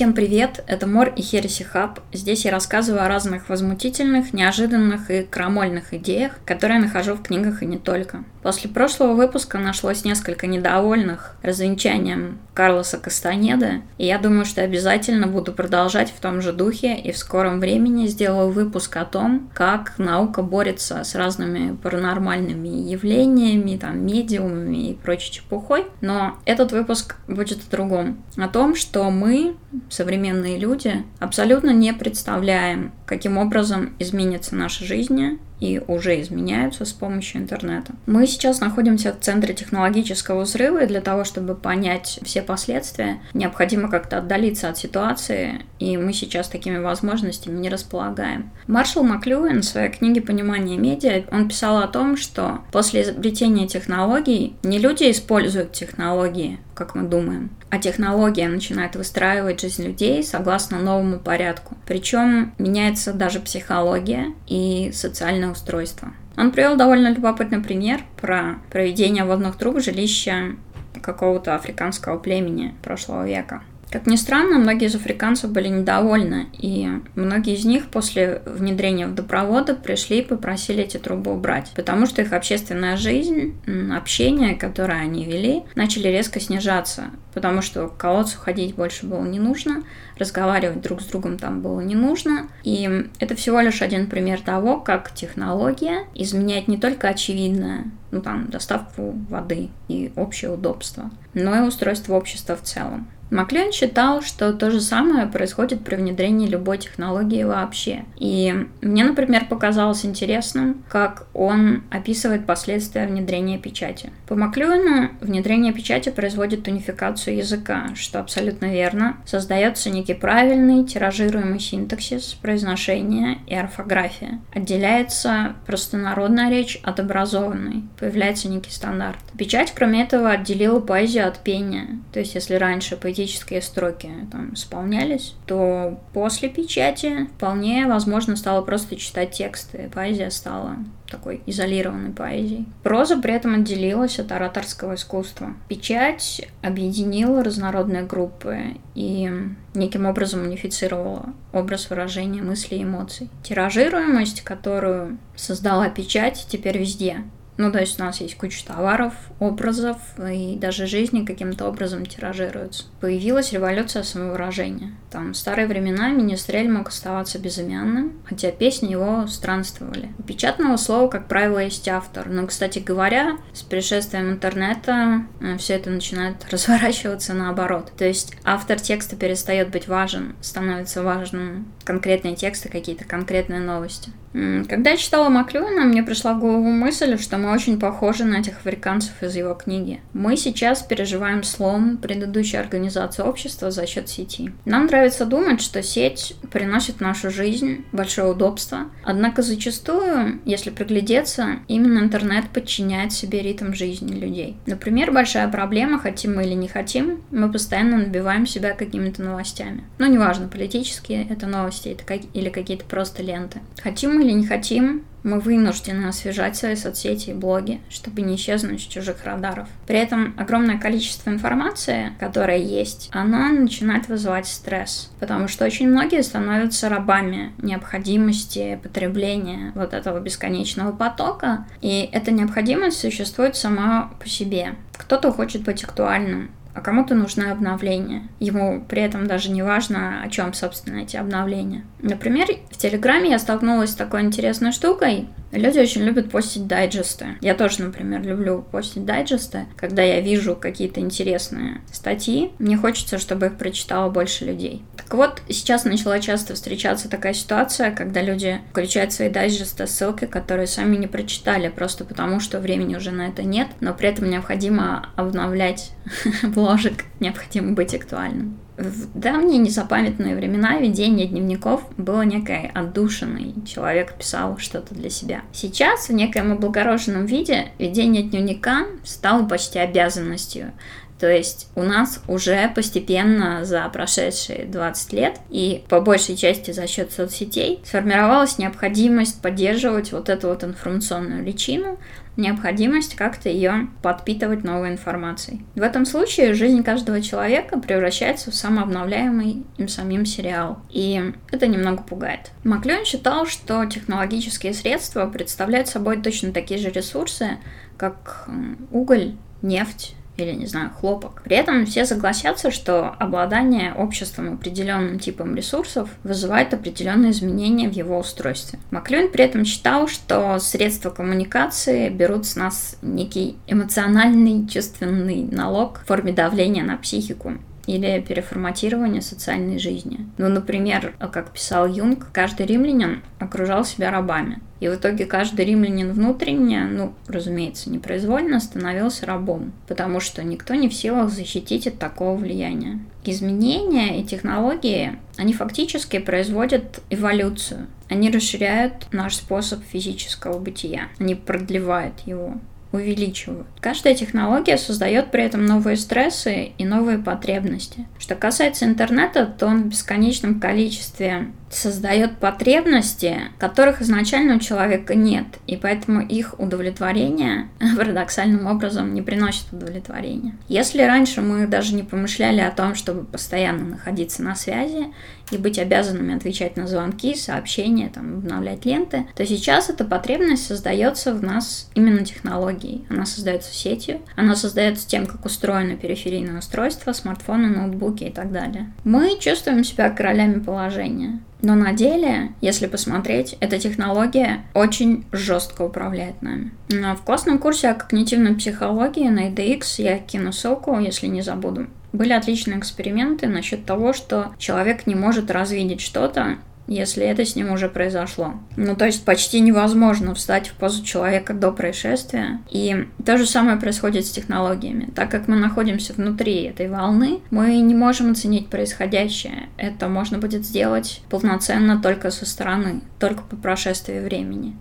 Всем привет, это Мор и Хереси Хаб. Здесь я рассказываю о разных возмутительных, неожиданных и крамольных идеях, которые я нахожу в книгах и не только. После прошлого выпуска нашлось несколько недовольных развенчанием Карлоса Кастанеда, и я думаю, что обязательно буду продолжать в том же духе и в скором времени сделаю выпуск о том, как наука борется с разными паранормальными явлениями, там, медиумами и прочей чепухой. Но этот выпуск будет о другом. О том, что мы, современные люди, абсолютно не представляем, каким образом изменится наша жизнь и уже изменяются с помощью интернета. Мы сейчас находимся в центре технологического взрыва, и для того, чтобы понять все последствия, необходимо как-то отдалиться от ситуации, и мы сейчас такими возможностями не располагаем. Маршал Маклюэн в своей книге «Понимание медиа» он писал о том, что после изобретения технологий не люди используют технологии, как мы думаем, а технология начинает выстраивать жизнь людей согласно новому порядку. Причем меняется даже психология и социальное устройство. Он привел довольно любопытный пример про проведение водных труб жилища какого-то африканского племени прошлого века. Как ни странно, многие из африканцев были недовольны, и многие из них после внедрения водопровода пришли и попросили эти трубы убрать, потому что их общественная жизнь, общение, которое они вели, начали резко снижаться, потому что к колодцу ходить больше было не нужно, разговаривать друг с другом там было не нужно, и это всего лишь один пример того, как технология изменяет не только очевидное, ну там, доставку воды и общее удобство, но и устройство общества в целом. Маклен считал, что то же самое происходит при внедрении любой технологии вообще. И мне, например, показалось интересным, как он описывает последствия внедрения печати. По Маклюину внедрение печати производит унификацию языка, что абсолютно верно. Создается некий правильный, тиражируемый синтаксис, произношение и орфография. Отделяется простонародная речь от образованной. Появляется некий стандарт. Печать, кроме этого, отделила поэзию от пения. То есть, если раньше поэтическая поэтические строки там исполнялись, то после печати вполне возможно стало просто читать тексты. Поэзия стала такой изолированной поэзией. Проза при этом отделилась от ораторского искусства. Печать объединила разнородные группы и неким образом унифицировала образ выражения мыслей и эмоций. Тиражируемость, которую создала печать, теперь везде. Ну, то есть у нас есть куча товаров, образов, и даже жизни каким-то образом тиражируются. Появилась революция самовыражения. Там в старые времена Министрель мог оставаться безымянным, хотя песни его странствовали. У печатного слова, как правило, есть автор. Но, кстати говоря, с пришествием интернета э, все это начинает разворачиваться наоборот. То есть автор текста перестает быть важен, становится важным конкретные тексты, какие-то конкретные новости. Когда я читала Маклюина, мне пришла в голову мысль, что мы очень похожи на этих африканцев из его книги. Мы сейчас переживаем слом предыдущей организации общества за счет сети. Нам нравится думать, что сеть приносит в нашу жизнь большое удобство, однако зачастую, если приглядеться, именно интернет подчиняет себе ритм жизни людей. Например, большая проблема, хотим мы или не хотим, мы постоянно набиваем себя какими-то новостями. Ну, неважно, политические это новости это как... или какие-то просто ленты. Хотим или не хотим, мы вынуждены освежать свои соцсети и блоги, чтобы не исчезнуть с чужих радаров. При этом огромное количество информации, которая есть, она начинает вызывать стресс, потому что очень многие становятся рабами необходимости потребления вот этого бесконечного потока, и эта необходимость существует сама по себе. Кто-то хочет быть актуальным, а кому-то нужно обновление. Ему при этом даже не важно, о чем, собственно, эти обновления. Например, в Телеграме я столкнулась с такой интересной штукой. Люди очень любят постить дайджесты. Я тоже, например, люблю постить дайджесты. Когда я вижу какие-то интересные статьи, мне хочется, чтобы их прочитало больше людей. Так вот, сейчас начала часто встречаться такая ситуация, когда люди включают свои дайджесты ссылки, которые сами не прочитали, просто потому что времени уже на это нет, но при этом необходимо обновлять бложек, необходимо быть актуальным. В давние незапамятные времена ведение дневников было некой отдушиной. Человек писал что-то для себя. Сейчас в некоем облагороженном виде ведение дневника стало почти обязанностью. То есть у нас уже постепенно за прошедшие 20 лет и по большей части за счет соцсетей сформировалась необходимость поддерживать вот эту вот информационную личину, необходимость как-то ее подпитывать новой информацией. В этом случае жизнь каждого человека превращается в самообновляемый им самим сериал. И это немного пугает. Маклюин считал, что технологические средства представляют собой точно такие же ресурсы, как уголь, нефть, или, не знаю, хлопок. При этом все согласятся, что обладание обществом определенным типом ресурсов вызывает определенные изменения в его устройстве. Маклюин при этом считал, что средства коммуникации берут с нас некий эмоциональный чувственный налог в форме давления на психику или переформатирование социальной жизни. Ну, например, как писал Юнг, каждый римлянин окружал себя рабами. И в итоге каждый римлянин внутренне, ну, разумеется, непроизвольно становился рабом, потому что никто не в силах защитить от такого влияния. Изменения и технологии, они фактически производят эволюцию. Они расширяют наш способ физического бытия, они продлевают его увеличивают. Каждая технология создает при этом новые стрессы и новые потребности. Что касается интернета, то он в бесконечном количестве создает потребности, которых изначально у человека нет, и поэтому их удовлетворение парадоксальным образом не приносит удовлетворения. Если раньше мы даже не помышляли о том, чтобы постоянно находиться на связи и быть обязанными отвечать на звонки, сообщения, там, обновлять ленты, то сейчас эта потребность создается в нас именно технологией. Она создается сетью, она создается тем, как устроено периферийное устройство, смартфоны, ноутбуки и так далее. Мы чувствуем себя королями положения. Но на деле, если посмотреть, эта технология очень жестко управляет нами. В классном курсе о когнитивной психологии на EDX я кину ссылку, если не забуду. Были отличные эксперименты насчет того, что человек не может развидеть что-то, если это с ним уже произошло. Ну, то есть почти невозможно встать в позу человека до происшествия. И то же самое происходит с технологиями. Так как мы находимся внутри этой волны, мы не можем оценить происходящее. Это можно будет сделать полноценно только со стороны, только по прошествии времени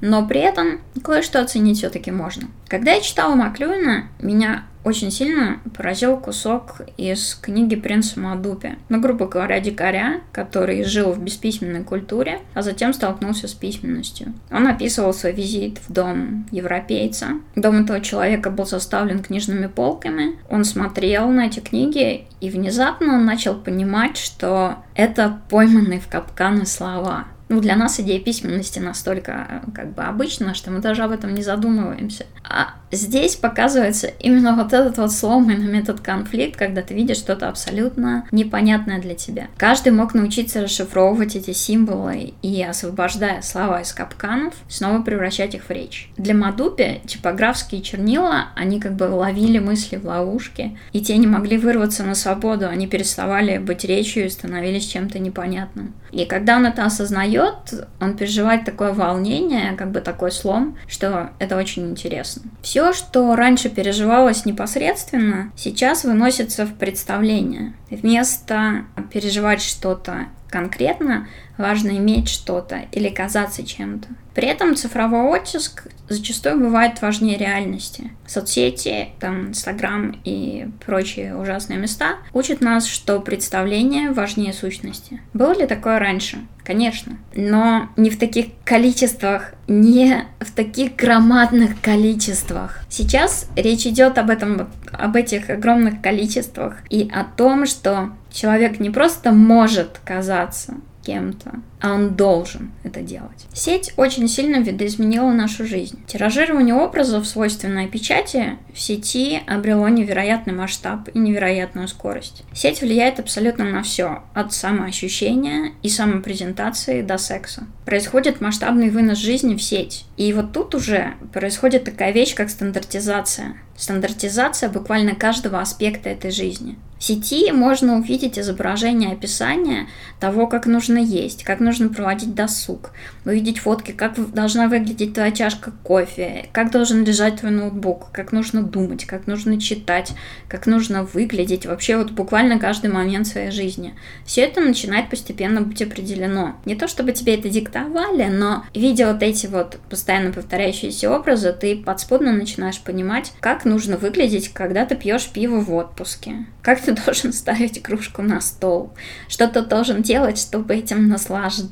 но при этом кое-что оценить все-таки можно. Когда я читала Маклюина, меня очень сильно поразил кусок из книги «Принца Мадупи». Ну, грубо говоря, дикаря, который жил в бесписьменной культуре, а затем столкнулся с письменностью. Он описывал свой визит в дом европейца. Дом этого человека был составлен книжными полками. Он смотрел на эти книги, и внезапно он начал понимать, что это пойманные в капканы слова ну, для нас идея письменности настолько как бы обычна, что мы даже об этом не задумываемся. А здесь показывается именно вот этот вот сломанный метод конфликт, когда ты видишь что-то абсолютно непонятное для тебя. Каждый мог научиться расшифровывать эти символы и, освобождая слова из капканов, снова превращать их в речь. Для Мадупи типографские чернила, они как бы ловили мысли в ловушке, и те не могли вырваться на свободу, они переставали быть речью и становились чем-то непонятным. И когда он это осознает, он переживает такое волнение, как бы такой слом, что это очень интересно. Все, что раньше переживалось непосредственно, сейчас выносится в представление. Вместо переживать что-то конкретно, важно иметь что-то или казаться чем-то. При этом цифровой оттиск зачастую бывает важнее реальности. Соцсети, там, Инстаграм и прочие ужасные места учат нас, что представление важнее сущности. Было ли такое раньше? Конечно. Но не в таких количествах, не в таких громадных количествах. Сейчас речь идет об этом, об этих огромных количествах и о том, что человек не просто может казаться кем-то, а он должен это делать. Сеть очень сильно видоизменила нашу жизнь. Тиражирование образов, свойственное печати, в сети обрело невероятный масштаб и невероятную скорость. Сеть влияет абсолютно на все, от самоощущения и самопрезентации до секса. Происходит масштабный вынос жизни в сеть. И вот тут уже происходит такая вещь, как стандартизация. Стандартизация буквально каждого аспекта этой жизни. В сети можно увидеть изображение описания того, как нужно есть, как нужно нужно проводить досуг, увидеть фотки, как должна выглядеть твоя чашка кофе, как должен лежать твой ноутбук, как нужно думать, как нужно читать, как нужно выглядеть, вообще вот буквально каждый момент своей жизни. Все это начинает постепенно быть определено. Не то чтобы тебе это диктовали, но видя вот эти вот постоянно повторяющиеся образы, ты подспудно начинаешь понимать, как нужно выглядеть, когда ты пьешь пиво в отпуске, как ты должен ставить кружку на стол, что ты должен делать, чтобы этим наслаждаться,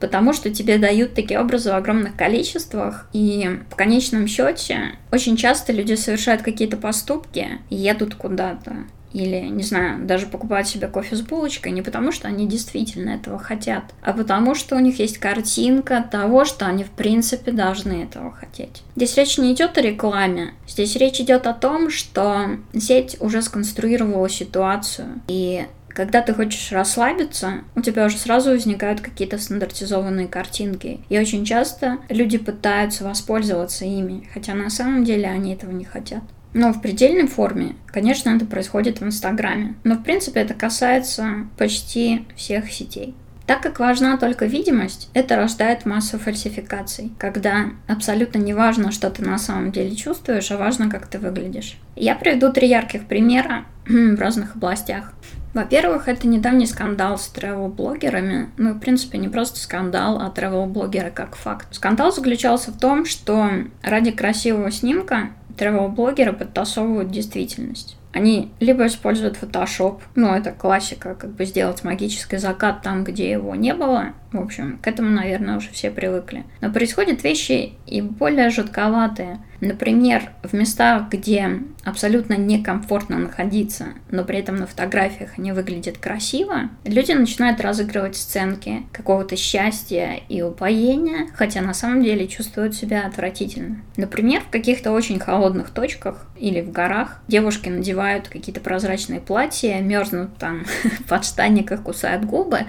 потому что тебе дают такие образы в огромных количествах, и в конечном счете очень часто люди совершают какие-то поступки, едут куда-то, или, не знаю, даже покупать себе кофе с булочкой не потому, что они действительно этого хотят, а потому, что у них есть картинка того, что они в принципе должны этого хотеть. Здесь речь не идет о рекламе, здесь речь идет о том, что сеть уже сконструировала ситуацию, и когда ты хочешь расслабиться, у тебя уже сразу возникают какие-то стандартизованные картинки. И очень часто люди пытаются воспользоваться ими, хотя на самом деле они этого не хотят. Но в предельной форме, конечно, это происходит в Инстаграме. Но, в принципе, это касается почти всех сетей. Так как важна только видимость, это рождает массу фальсификаций, когда абсолютно не важно, что ты на самом деле чувствуешь, а важно, как ты выглядишь. Я приведу три ярких примера в разных областях. Во-первых, это недавний скандал с тревел-блогерами. Ну, в принципе, не просто скандал, а тревел-блогеры как факт. Скандал заключался в том, что ради красивого снимка тревел-блогеры подтасовывают действительность. Они либо используют Photoshop, ну, это классика, как бы сделать магический закат там, где его не было. В общем, к этому, наверное, уже все привыкли. Но происходят вещи и более жутковатые. Например, в местах, где абсолютно некомфортно находиться, но при этом на фотографиях они выглядят красиво, люди начинают разыгрывать сценки какого-то счастья и упоения, хотя на самом деле чувствуют себя отвратительно. Например, в каких-то очень холодных точках или в горах девушки надевают какие-то прозрачные платья, мерзнут там в подштанниках, кусают губы,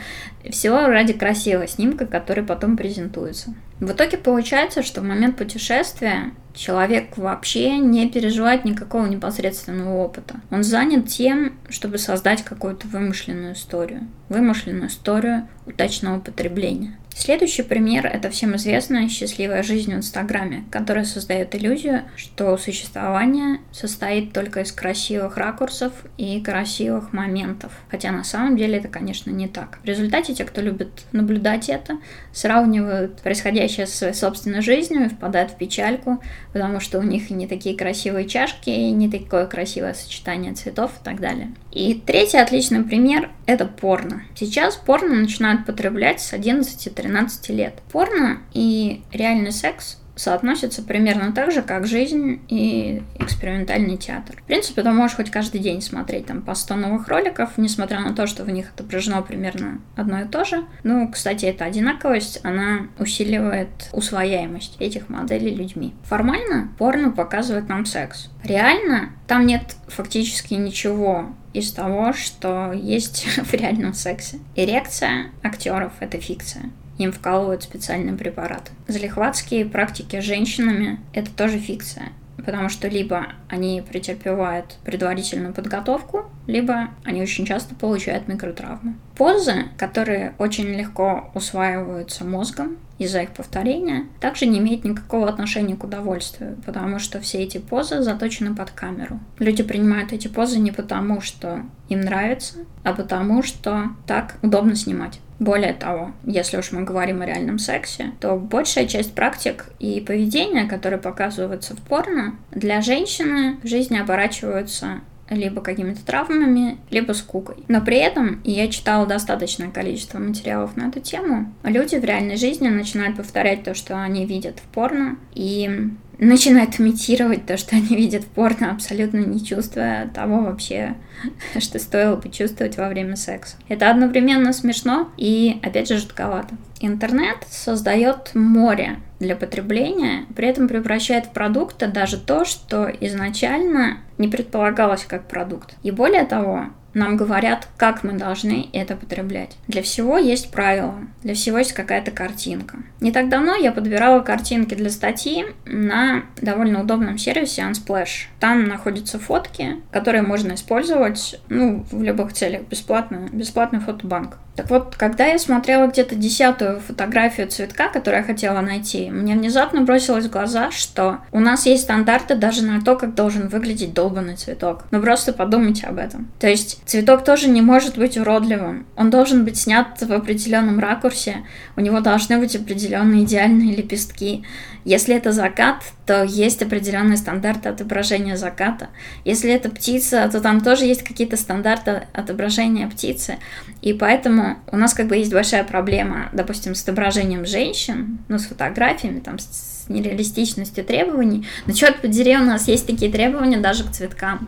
все ради красивого снимка, который потом презентуется. В итоге получается, что в момент путешествия человек вообще не переживает никакого непосредственного опыта. Он занят тем, чтобы создать какую-то вымышленную историю. Вымышленную историю удачного потребления. Следующий пример – это всем известная счастливая жизнь в Инстаграме, которая создает иллюзию, что существование состоит только из красивых ракурсов и красивых моментов. Хотя на самом деле это, конечно, не так. В результате те, кто любит наблюдать это, сравнивают происходящее со своей собственной жизнью и впадают в печальку, потому что у них не такие красивые чашки, и не такое красивое сочетание цветов и так далее. И третий отличный пример – это порно. Сейчас порно начинают потреблять с 11-13 лет. Порно и реальный секс соотносятся примерно так же, как жизнь и экспериментальный театр. В принципе, ты можешь хоть каждый день смотреть там по 100 новых роликов, несмотря на то, что в них отображено примерно одно и то же. Ну, кстати, эта одинаковость, она усиливает усвояемость этих моделей людьми. Формально порно показывает нам секс. Реально там нет фактически ничего из того, что есть в реальном сексе. Эрекция актеров — это фикция им вкалывают специальный препарат. Залихватские практики с женщинами – это тоже фикция потому что либо они претерпевают предварительную подготовку, либо они очень часто получают микротравмы. Позы, которые очень легко усваиваются мозгом из-за их повторения, также не имеют никакого отношения к удовольствию, потому что все эти позы заточены под камеру. Люди принимают эти позы не потому, что им нравится, а потому что так удобно снимать. Более того, если уж мы говорим о реальном сексе, то большая часть практик и поведения, которые показываются в порно, для женщины в жизни оборачиваются либо какими-то травмами, либо скукой. Но при этом, и я читала достаточное количество материалов на эту тему, люди в реальной жизни начинают повторять то, что они видят в порно, и начинают имитировать то, что они видят в порно, абсолютно не чувствуя того вообще, что стоило почувствовать во время секса. Это одновременно смешно и, опять же, жутковато. Интернет создает море для потребления, при этом превращает в продукты даже то, что изначально не предполагалось как продукт. И более того, нам говорят, как мы должны это потреблять. Для всего есть правила, для всего есть какая-то картинка. Не так давно я подбирала картинки для статьи на довольно удобном сервисе Unsplash. Там находятся фотки, которые можно использовать ну, в любых целях, бесплатно, бесплатный фотобанк. Так вот, когда я смотрела где-то десятую фотографию цветка, которую я хотела найти, мне внезапно бросилось в глаза, что у нас есть стандарты даже на то, как должен выглядеть долбанный цветок. Ну просто подумайте об этом. То есть цветок тоже не может быть уродливым. Он должен быть снят в определенном ракурсе, у него должны быть определенные идеальные лепестки. Если это закат, то есть определенные стандарты отображения заката. Если это птица, то там тоже есть какие-то стандарты отображения птицы. И поэтому у нас как бы есть большая проблема, допустим, с отображением женщин, ну, с фотографиями, там, с нереалистичностью требований. Но черт подери, у нас есть такие требования даже к цветкам.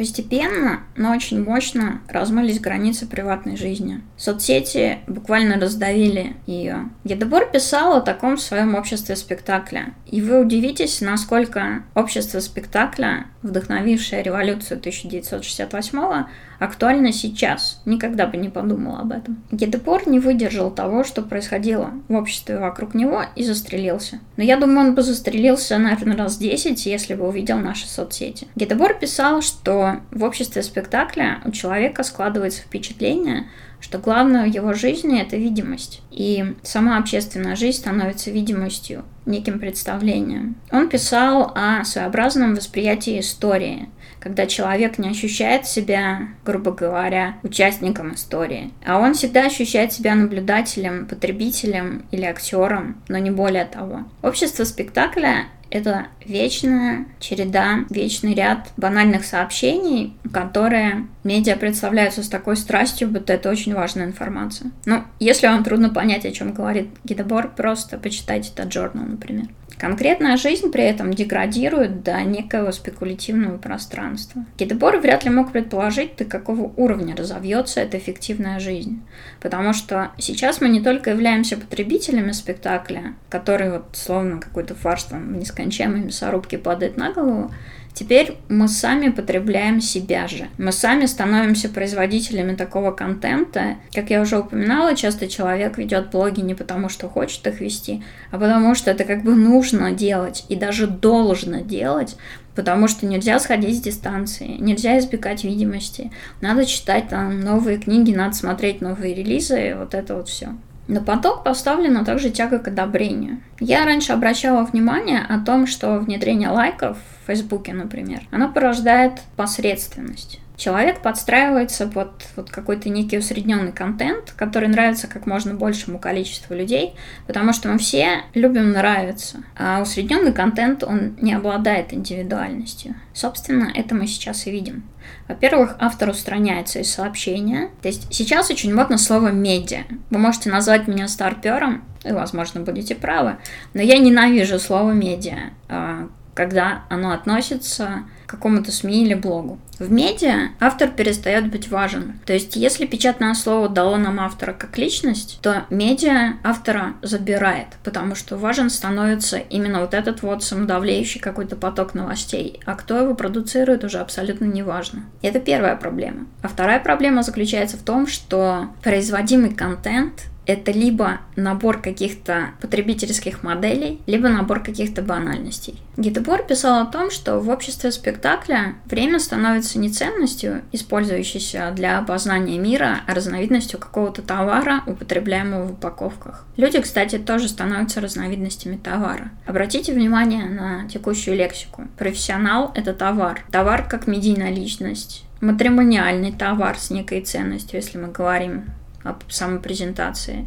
Постепенно, но очень мощно размылись границы приватной жизни. Соцсети буквально раздавили ее. Гедебор писал о таком в своем обществе спектакля. И вы удивитесь, насколько общество спектакля, вдохновившее революцию 1968 актуально сейчас. Никогда бы не подумал об этом. Гедепор не выдержал того, что происходило в обществе вокруг него и застрелился. Но я думаю, он бы застрелился, наверное, раз 10, если бы увидел наши соцсети. Гедебор писал, что в обществе спектакля у человека складывается впечатление, что главное в его жизни – это видимость. И сама общественная жизнь становится видимостью, неким представлением. Он писал о своеобразном восприятии истории – когда человек не ощущает себя, грубо говоря, участником истории, а он всегда ощущает себя наблюдателем, потребителем или актером, но не более того. Общество спектакля это вечная череда, вечный ряд банальных сообщений, которые медиа представляются с такой страстью, будто это очень важная информация. Ну, если вам трудно понять, о чем говорит Гидебор, просто почитайте этот журнал, например. Конкретная жизнь при этом деградирует до некого спекулятивного пространства. Гидебор вряд ли мог предположить, до какого уровня разовьется эта эффективная жизнь. Потому что сейчас мы не только являемся потребителями спектакля, который вот словно какой-то фарш там в нескончаемой мясорубке падает на голову, Теперь мы сами потребляем себя же. Мы сами становимся производителями такого контента. Как я уже упоминала, часто человек ведет блоги не потому, что хочет их вести, а потому что это как бы нужно делать и даже должно делать, потому что нельзя сходить с дистанции, нельзя избегать видимости, надо читать там новые книги, надо смотреть новые релизы, вот это вот все. На поток поставлена также тяга к одобрению. Я раньше обращала внимание о том, что внедрение лайков в Фейсбуке, например, оно порождает посредственность. Человек подстраивается под вот какой-то некий усредненный контент, который нравится как можно большему количеству людей, потому что мы все любим нравиться. А усредненный контент, он не обладает индивидуальностью. Собственно, это мы сейчас и видим. Во-первых, автор устраняется из сообщения. То есть сейчас очень модно слово «медиа». Вы можете назвать меня старпером, и, возможно, будете правы, но я ненавижу слово «медиа», а, когда оно относится какому-то СМИ или блогу. В медиа автор перестает быть важен. То есть, если печатное слово дало нам автора как личность, то медиа автора забирает, потому что важен становится именно вот этот вот самодавлеющий какой-то поток новостей, а кто его продуцирует уже абсолютно не важно. Это первая проблема. А вторая проблема заключается в том, что производимый контент это либо набор каких-то потребительских моделей, либо набор каких-то банальностей. Гитебор писал о том, что в обществе спектакля время становится не ценностью, использующейся для опознания мира, а разновидностью какого-то товара, употребляемого в упаковках. Люди, кстати, тоже становятся разновидностями товара. Обратите внимание на текущую лексику. Профессионал – это товар. Товар как медийная личность. Матримониальный товар с некой ценностью, если мы говорим об самопрезентации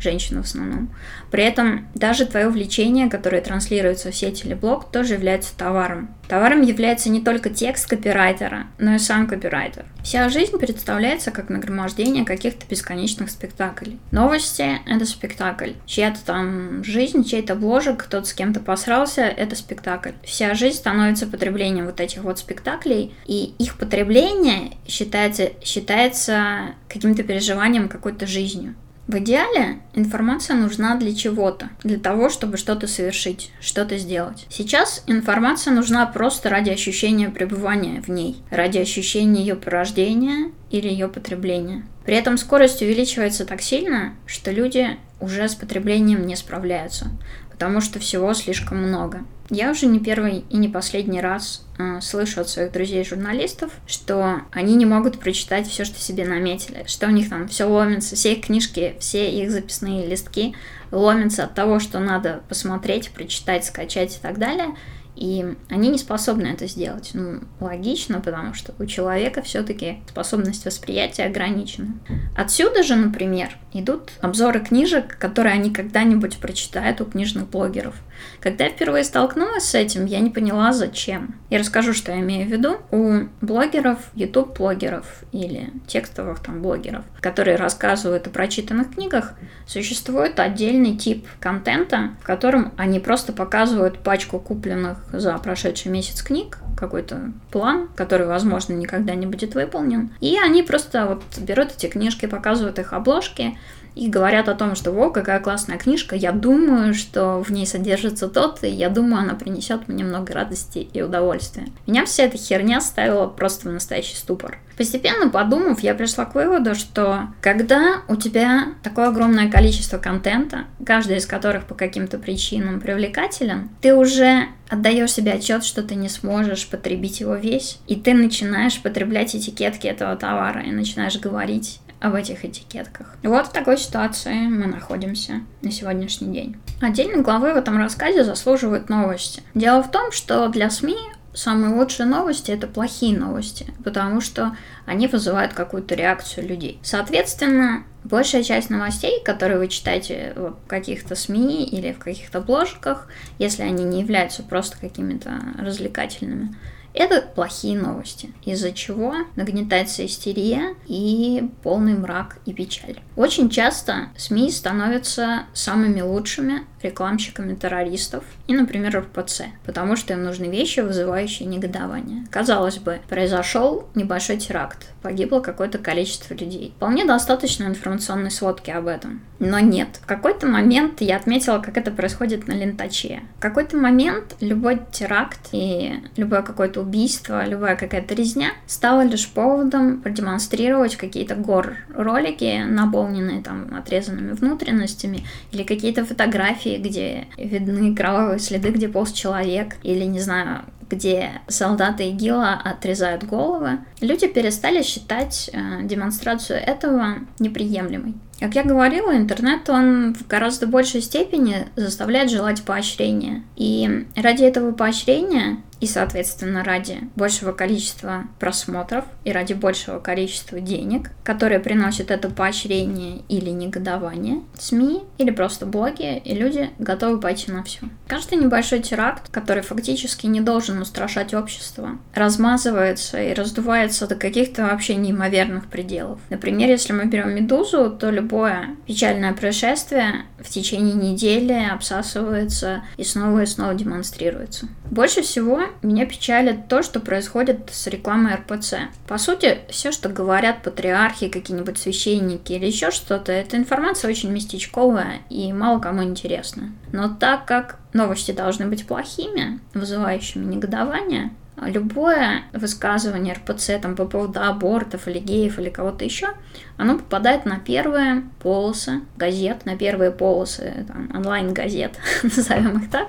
женщину в основном. При этом даже твое влечение, которое транслируется в сеть или блог, тоже является товаром. Товаром является не только текст копирайтера, но и сам копирайтер. Вся жизнь представляется как нагромождение каких-то бесконечных спектаклей. Новости — это спектакль. Чья-то там жизнь, чей-то бложек, кто-то с кем-то посрался — это спектакль. Вся жизнь становится потреблением вот этих вот спектаклей, и их потребление считается, считается каким-то переживанием какой-то жизнью. В идеале информация нужна для чего-то, для того, чтобы что-то совершить, что-то сделать. Сейчас информация нужна просто ради ощущения пребывания в ней, ради ощущения ее порождения или ее потребления. При этом скорость увеличивается так сильно, что люди уже с потреблением не справляются, потому что всего слишком много. Я уже не первый и не последний раз э, слышу от своих друзей-журналистов, что они не могут прочитать все, что себе наметили, что у них там все ломится, все их книжки, все их записные листки ломятся от того, что надо посмотреть, прочитать, скачать и так далее. И они не способны это сделать. Ну, логично, потому что у человека все-таки способность восприятия ограничена. Отсюда же, например, идут обзоры книжек, которые они когда-нибудь прочитают у книжных блогеров. Когда я впервые столкнулась с этим, я не поняла, зачем. Я расскажу, что я имею в виду. У блогеров, YouTube-блогеров или текстовых там блогеров, которые рассказывают о прочитанных книгах, существует отдельный тип контента, в котором они просто показывают пачку купленных за прошедший месяц книг, какой-то план, который, возможно, никогда не будет выполнен. И они просто вот берут эти книжки, показывают их обложки, и говорят о том, что «Во, какая классная книжка, я думаю, что в ней содержится тот, и я думаю, она принесет мне много радости и удовольствия». Меня вся эта херня ставила просто в настоящий ступор. Постепенно подумав, я пришла к выводу, что когда у тебя такое огромное количество контента, каждый из которых по каким-то причинам привлекателен, ты уже отдаешь себе отчет, что ты не сможешь потребить его весь, и ты начинаешь потреблять этикетки этого товара и начинаешь говорить об этих этикетках. Вот в такой ситуации мы находимся на сегодняшний день. Отдельной главы в этом рассказе заслуживают новости. Дело в том, что для СМИ самые лучшие новости это плохие новости, потому что они вызывают какую-то реакцию людей. Соответственно, большая часть новостей, которые вы читаете в каких-то СМИ или в каких-то бложках, если они не являются просто какими-то развлекательными, это плохие новости, из-за чего нагнетается истерия и полный мрак и печаль. Очень часто СМИ становятся самыми лучшими рекламщиками террористов и, например, РПЦ, потому что им нужны вещи, вызывающие негодование. Казалось бы, произошел небольшой теракт, погибло какое-то количество людей. Вполне достаточно информационной сводки об этом. Но нет. В какой-то момент я отметила, как это происходит на лентаче. В какой-то момент любой теракт и любое какое-то убийство, любая какая-то резня стала лишь поводом продемонстрировать какие-то гор-ролики, наполненные там отрезанными внутренностями, или какие-то фотографии, где видны кровавые следы, где полз человек, или, не знаю, где солдаты ИГИЛа отрезают головы, люди перестали считать э, демонстрацию этого неприемлемой. Как я говорила, интернет, он в гораздо большей степени заставляет желать поощрения. И ради этого поощрения и, соответственно, ради большего количества просмотров и ради большего количества денег, которые приносят это поощрение или негодование, СМИ или просто блоги и люди готовы пойти на все. Каждый небольшой теракт, который фактически не должен устрашать общество, размазывается и раздувается до каких-то вообще неимоверных пределов. Например, если мы берем «Медузу», то любое печальное происшествие в течение недели обсасывается и снова и снова демонстрируется. Больше всего меня печалит то, что происходит с рекламой РПЦ. По сути, все, что говорят патриархи, какие-нибудь священники или еще что-то, эта информация очень местечковая и мало кому интересна. Но так как новости должны быть плохими, вызывающими негодование, любое высказывание РПЦ там, по поводу абортов или геев или кого-то еще, оно попадает на первые полосы газет, на первые полосы онлайн-газет, назовем их так,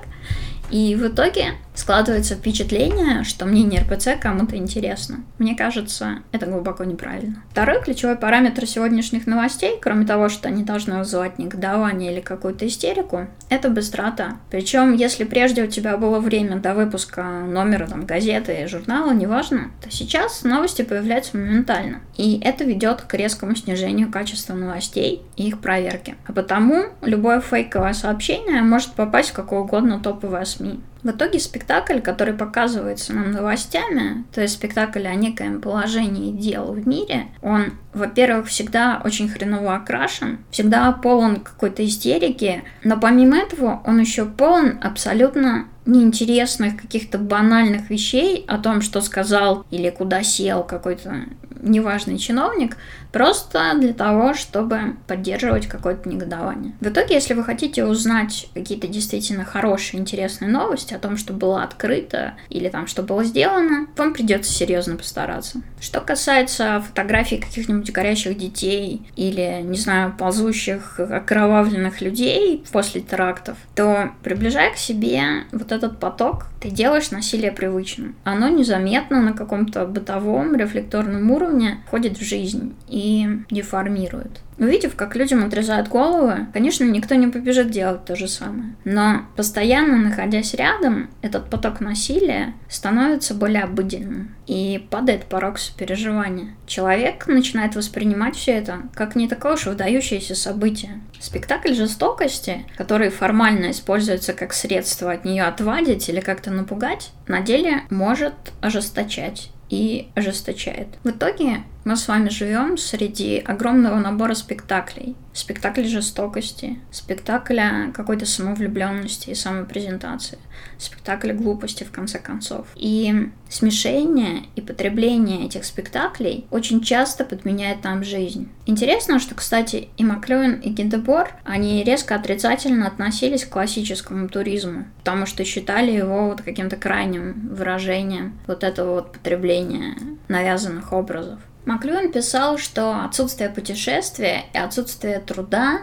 и в итоге складывается впечатление, что мнение РПЦ кому-то интересно. Мне кажется, это глубоко неправильно. Второй ключевой параметр сегодняшних новостей, кроме того, что они должны вызывать негодование или какую-то истерику, это быстрота. Причем, если прежде у тебя было время до выпуска номера там, газеты журнала, неважно, то сейчас новости появляются моментально. И это ведет к резкому снижению качества новостей и их проверки. А потому любое фейковое сообщение может попасть в какое угодно топовое СМИ. に。В итоге спектакль, который показывается нам новостями, то есть спектакль о некоем положении дел в мире, он, во-первых, всегда очень хреново окрашен, всегда полон какой-то истерики, но помимо этого он еще полон абсолютно неинтересных каких-то банальных вещей о том, что сказал или куда сел какой-то неважный чиновник, просто для того, чтобы поддерживать какое-то негодование. В итоге, если вы хотите узнать какие-то действительно хорошие, интересные новости о том, что было открыто или там, что было сделано, вам придется серьезно постараться. Что касается фотографий каких-нибудь горящих детей или, не знаю, ползущих окровавленных людей после терактов, то приближая к себе вот этот поток, ты делаешь насилие привычным. Оно незаметно на каком-то бытовом рефлекторном уровне входит в жизнь и деформирует. Увидев, как людям отрезают головы, конечно, никто не побежит делать то же самое. Но постоянно находясь рядом, этот поток насилия становится более обыденным и падает порог сопереживания. Человек начинает воспринимать все это как не такое уж выдающееся событие. Спектакль жестокости, который формально используется как средство от нее отвадить или как-то напугать, на деле может ожесточать и ожесточает. В итоге мы с вами живем среди огромного набора спектаклей. Спектакль жестокости, спектакля какой-то самовлюбленности и самопрезентации, спектакль глупости в конце концов. И смешение и потребление этих спектаклей очень часто подменяет нам жизнь. Интересно, что, кстати, и Маклюин, и Гиндебор, они резко отрицательно относились к классическому туризму, потому что считали его вот каким-то крайним выражением вот этого вот потребления навязанных образов. Маклюин писал, что отсутствие путешествия и отсутствие труда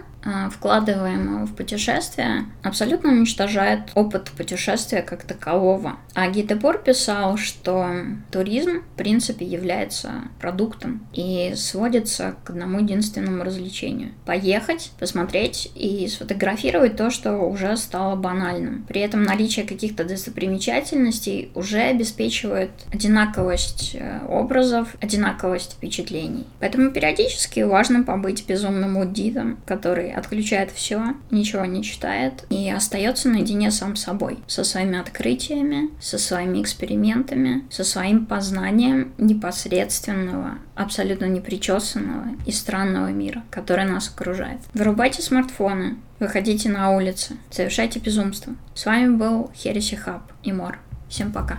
вкладываемого в путешествие, абсолютно уничтожает опыт путешествия как такового. А Гитебор писал, что туризм, в принципе, является продуктом и сводится к одному единственному развлечению. Поехать, посмотреть и сфотографировать то, что уже стало банальным. При этом наличие каких-то достопримечательностей уже обеспечивает одинаковость э, образов, одинаковость впечатлений. Поэтому периодически важно побыть безумным удитом, который отключает все, ничего не читает и остается наедине сам собой, со своими открытиями, со своими экспериментами, со своим познанием непосредственного, абсолютно непричесанного и странного мира, который нас окружает. Вырубайте смартфоны, выходите на улицы, совершайте безумство. С вами был Хереси Хаб и Мор. Всем пока.